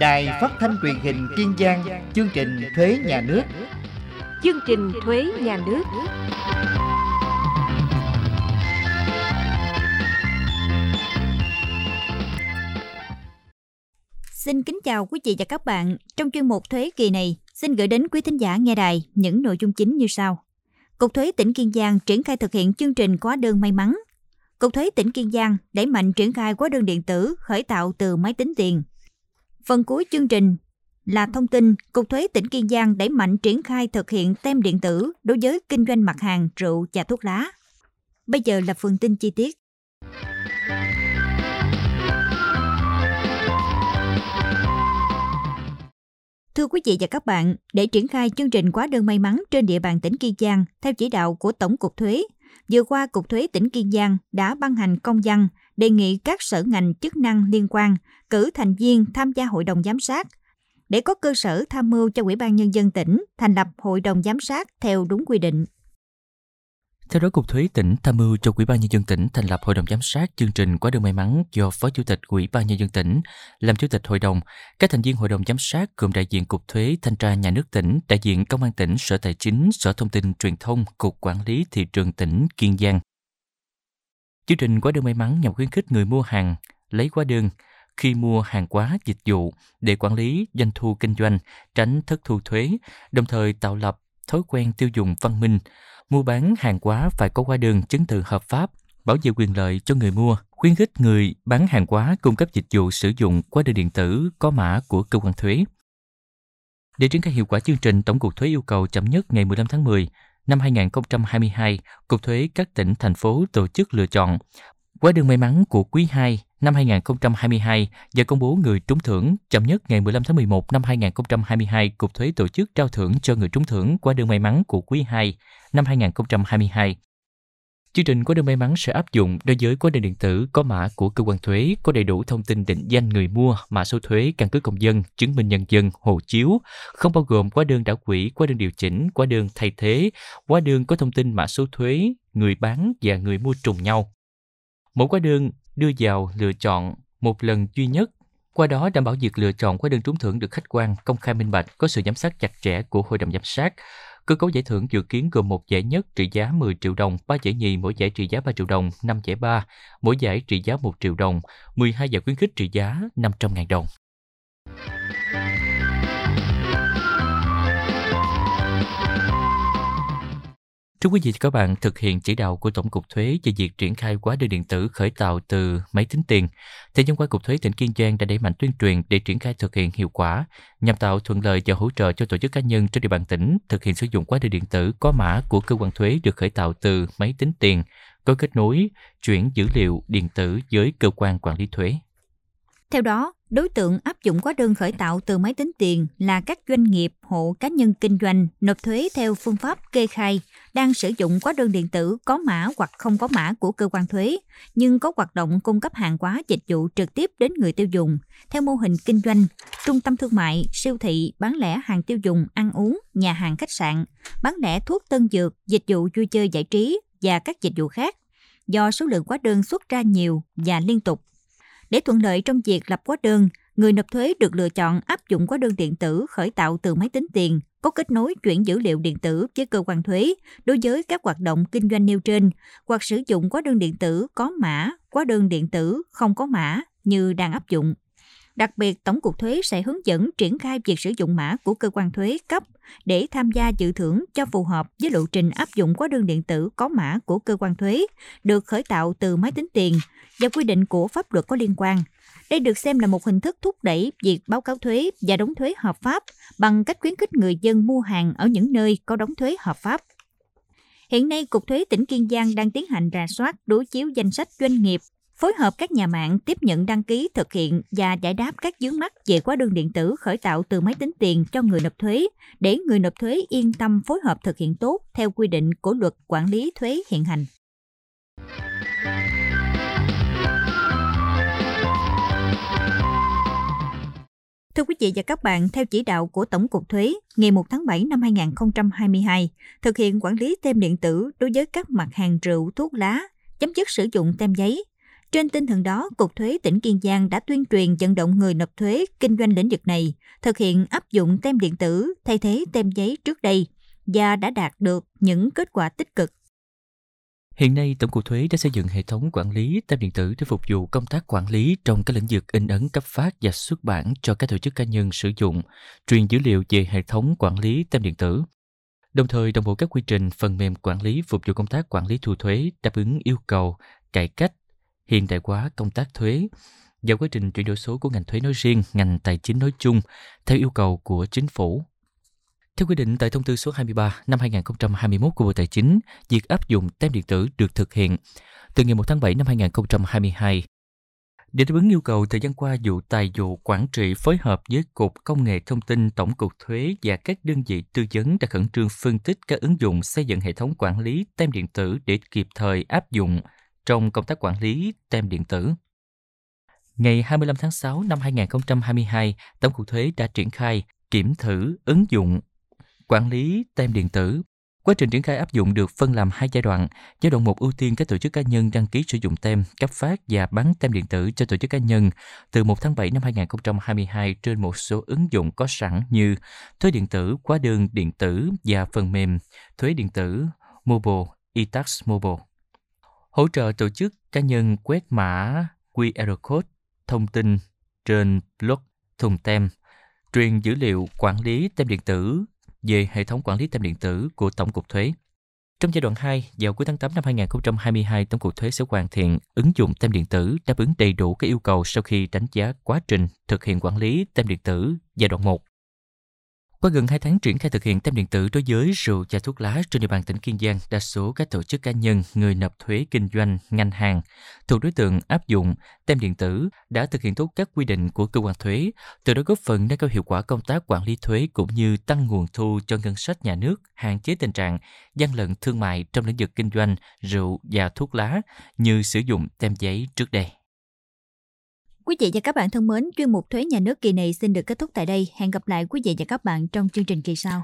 Đài Phát thanh truyền hình Kiên Giang, chương trình Thuế nhà nước. Chương trình Thuế nhà nước. Xin kính chào quý vị và các bạn. Trong chuyên mục thuế kỳ này, xin gửi đến quý thính giả nghe đài những nội dung chính như sau. Cục thuế tỉnh Kiên Giang triển khai thực hiện chương trình hóa đơn may mắn. Cục thuế tỉnh Kiên Giang đẩy mạnh triển khai hóa đơn điện tử khởi tạo từ máy tính tiền. Phần cuối chương trình là thông tin Cục thuế tỉnh Kiên Giang đẩy mạnh triển khai thực hiện tem điện tử đối với kinh doanh mặt hàng rượu và thuốc lá. Bây giờ là phần tin chi tiết. Thưa quý vị và các bạn, để triển khai chương trình quá đơn may mắn trên địa bàn tỉnh Kiên Giang theo chỉ đạo của Tổng cục Thuế, vừa qua Cục Thuế tỉnh Kiên Giang đã ban hành công văn đề nghị các sở ngành chức năng liên quan cử thành viên tham gia hội đồng giám sát để có cơ sở tham mưu cho Ủy ban Nhân dân tỉnh thành lập hội đồng giám sát theo đúng quy định. Theo đó, Cục Thuế tỉnh tham mưu cho Ủy ban nhân dân tỉnh thành lập hội đồng giám sát chương trình quá đường may mắn do Phó Chủ tịch Ủy ban nhân dân tỉnh làm chủ tịch hội đồng. Các thành viên hội đồng giám sát gồm đại diện Cục Thuế, Thanh tra Nhà nước tỉnh, đại diện Công an tỉnh, Sở Tài chính, Sở Thông tin Truyền thông, Cục Quản lý thị trường tỉnh Kiên Giang. Chương trình quá đơn may mắn nhằm khuyến khích người mua hàng lấy quá đơn. Khi mua hàng quá dịch vụ để quản lý doanh thu kinh doanh, tránh thất thu thuế, đồng thời tạo lập thói quen tiêu dùng văn minh, mua bán hàng quá phải có hóa đơn chứng từ hợp pháp, bảo vệ quyền lợi cho người mua, khuyến khích người bán hàng quá cung cấp dịch vụ sử dụng hóa đơn điện tử có mã của cơ quan thuế. Để triển khai hiệu quả chương trình, Tổng cục Thuế yêu cầu chậm nhất ngày 15 tháng 10 năm 2022, Cục Thuế các tỉnh, thành phố tổ chức lựa chọn Qua đường may mắn của quý 2 năm 2022 và công bố người trúng thưởng chậm nhất ngày 15 tháng 11 năm 2022, Cục Thuế tổ chức trao thưởng cho người trúng thưởng qua đường may mắn của quý 2 năm 2022. Chương trình hóa đơn may mắn sẽ áp dụng đối với hóa đơn điện tử có mã của cơ quan thuế, có đầy đủ thông tin định danh người mua, mã số thuế, căn cước công dân, chứng minh nhân dân, hộ chiếu, không bao gồm hóa đơn đảo quỹ, hóa đơn điều chỉnh, hóa đơn thay thế, hóa đơn có thông tin mã số thuế, người bán và người mua trùng nhau. Mỗi hóa đơn đưa vào lựa chọn một lần duy nhất qua đó đảm bảo việc lựa chọn hóa đơn trúng thưởng được khách quan, công khai minh bạch, có sự giám sát chặt chẽ của hội đồng giám sát. Cơ cấu giải thưởng dự kiến gồm một giải nhất trị giá 10 triệu đồng, 3 giải nhì mỗi giải trị giá 3 triệu đồng, 5 giải ba, mỗi giải trị giá 1 triệu đồng, 12 giải khuyến khích trị giá 500.000 đồng. Thưa quý vị và các bạn, thực hiện chỉ đạo của Tổng cục Thuế về việc triển khai hóa đơn điện tử khởi tạo từ máy tính tiền, thời gian qua Cục Thuế tỉnh Kiên Giang đã đẩy mạnh tuyên truyền để triển khai thực hiện hiệu quả, nhằm tạo thuận lợi và hỗ trợ cho tổ chức cá nhân trên địa bàn tỉnh thực hiện sử dụng hóa đơn điện tử có mã của cơ quan thuế được khởi tạo từ máy tính tiền, có kết nối chuyển dữ liệu điện tử với cơ quan quản lý thuế. Theo đó, đối tượng áp dụng hóa đơn khởi tạo từ máy tính tiền là các doanh nghiệp, hộ cá nhân kinh doanh nộp thuế theo phương pháp kê khai đang sử dụng hóa đơn điện tử có mã hoặc không có mã của cơ quan thuế, nhưng có hoạt động cung cấp hàng hóa dịch vụ trực tiếp đến người tiêu dùng theo mô hình kinh doanh, trung tâm thương mại, siêu thị, bán lẻ hàng tiêu dùng, ăn uống, nhà hàng khách sạn, bán lẻ thuốc tân dược, dịch vụ vui chơi giải trí và các dịch vụ khác. Do số lượng hóa đơn xuất ra nhiều và liên tục để thuận lợi trong việc lập hóa đơn, người nộp thuế được lựa chọn áp dụng hóa đơn điện tử khởi tạo từ máy tính tiền, có kết nối chuyển dữ liệu điện tử với cơ quan thuế đối với các hoạt động kinh doanh nêu trên, hoặc sử dụng hóa đơn điện tử có mã, hóa đơn điện tử không có mã như đang áp dụng. Đặc biệt, Tổng cục Thuế sẽ hướng dẫn triển khai việc sử dụng mã của cơ quan thuế cấp để tham gia dự thưởng cho phù hợp với lộ trình áp dụng hóa đơn điện tử có mã của cơ quan thuế được khởi tạo từ máy tính tiền và quy định của pháp luật có liên quan. Đây được xem là một hình thức thúc đẩy việc báo cáo thuế và đóng thuế hợp pháp bằng cách khuyến khích người dân mua hàng ở những nơi có đóng thuế hợp pháp. Hiện nay, Cục Thuế tỉnh Kiên Giang đang tiến hành rà soát đối chiếu danh sách doanh nghiệp phối hợp các nhà mạng tiếp nhận đăng ký thực hiện và giải đáp các vướng mắc về quá đơn điện tử khởi tạo từ máy tính tiền cho người nộp thuế để người nộp thuế yên tâm phối hợp thực hiện tốt theo quy định của luật quản lý thuế hiện hành. Thưa quý vị và các bạn, theo chỉ đạo của Tổng cục Thuế, ngày 1 tháng 7 năm 2022, thực hiện quản lý tem điện tử đối với các mặt hàng rượu, thuốc lá, chấm dứt sử dụng tem giấy, Trên tinh thần đó, Cục Thuế tỉnh Kiên Giang đã tuyên truyền vận động người nộp thuế kinh doanh lĩnh vực này thực hiện áp dụng tem điện tử thay thế tem giấy trước đây và đã đạt được những kết quả tích cực. Hiện nay, Tổng cục Thuế đã xây dựng hệ thống quản lý tem điện tử để phục vụ công tác quản lý trong các lĩnh vực in ấn cấp phát và xuất bản cho các tổ chức cá nhân sử dụng, truyền dữ liệu về hệ thống quản lý tem điện tử. Đồng thời đồng bộ các quy trình phần mềm quản lý phục vụ công tác quản lý thu thuế đáp ứng yêu cầu, cải cách, hiện đại hóa công tác thuế và quá trình chuyển đổi số của ngành thuế nói riêng, ngành tài chính nói chung theo yêu cầu của chính phủ. Theo quy định tại thông tư số 23 năm 2021 của Bộ Tài chính, việc áp dụng tem điện tử được thực hiện từ ngày 1 tháng 7 năm 2022. Để đáp ứng yêu cầu, thời gian qua, vụ tài vụ quản trị phối hợp với Cục Công nghệ Thông tin Tổng cục Thuế và các đơn vị tư vấn đã khẩn trương phân tích các ứng dụng xây dựng hệ thống quản lý tem điện tử để kịp thời áp dụng trong công tác quản lý tem điện tử. Ngày 25 tháng 6 năm 2022, Tổng cục Thuế đã triển khai kiểm thử ứng dụng quản lý tem điện tử. Quá trình triển khai áp dụng được phân làm hai giai đoạn. Giai đoạn 1 ưu tiên các tổ chức cá nhân đăng ký sử dụng tem, cấp phát và bán tem điện tử cho tổ chức cá nhân từ 1 tháng 7 năm 2022 trên một số ứng dụng có sẵn như thuế điện tử, hóa đơn điện tử và phần mềm thuế điện tử mobile, e-tax mobile. Hỗ trợ tổ chức cá nhân quét mã QR code thông tin trên blog thùng tem, truyền dữ liệu quản lý tem điện tử về hệ thống quản lý tem điện tử của Tổng cục Thuế. Trong giai đoạn 2, vào cuối tháng 8 năm 2022, Tổng cục Thuế sẽ hoàn thiện ứng dụng tem điện tử đáp ứng đầy đủ các yêu cầu sau khi đánh giá quá trình thực hiện quản lý tem điện tử giai đoạn 1. Qua gần 2 tháng triển khai thực hiện tem điện tử đối với rượu và thuốc lá trên địa bàn tỉnh Kiên Giang, đa số các tổ chức cá nhân, người nộp thuế kinh doanh, ngành hàng thuộc đối tượng áp dụng tem điện tử đã thực hiện tốt các quy định của cơ quan thuế, từ đó góp phần nâng cao hiệu quả công tác quản lý thuế cũng như tăng nguồn thu cho ngân sách nhà nước, hạn chế tình trạng gian lận thương mại trong lĩnh vực kinh doanh rượu và thuốc lá như sử dụng tem giấy trước đây. Quý vị và các bạn thân mến, chuyên mục thuế nhà nước kỳ này xin được kết thúc tại đây. Hẹn gặp lại quý vị và các bạn trong chương trình kỳ sau.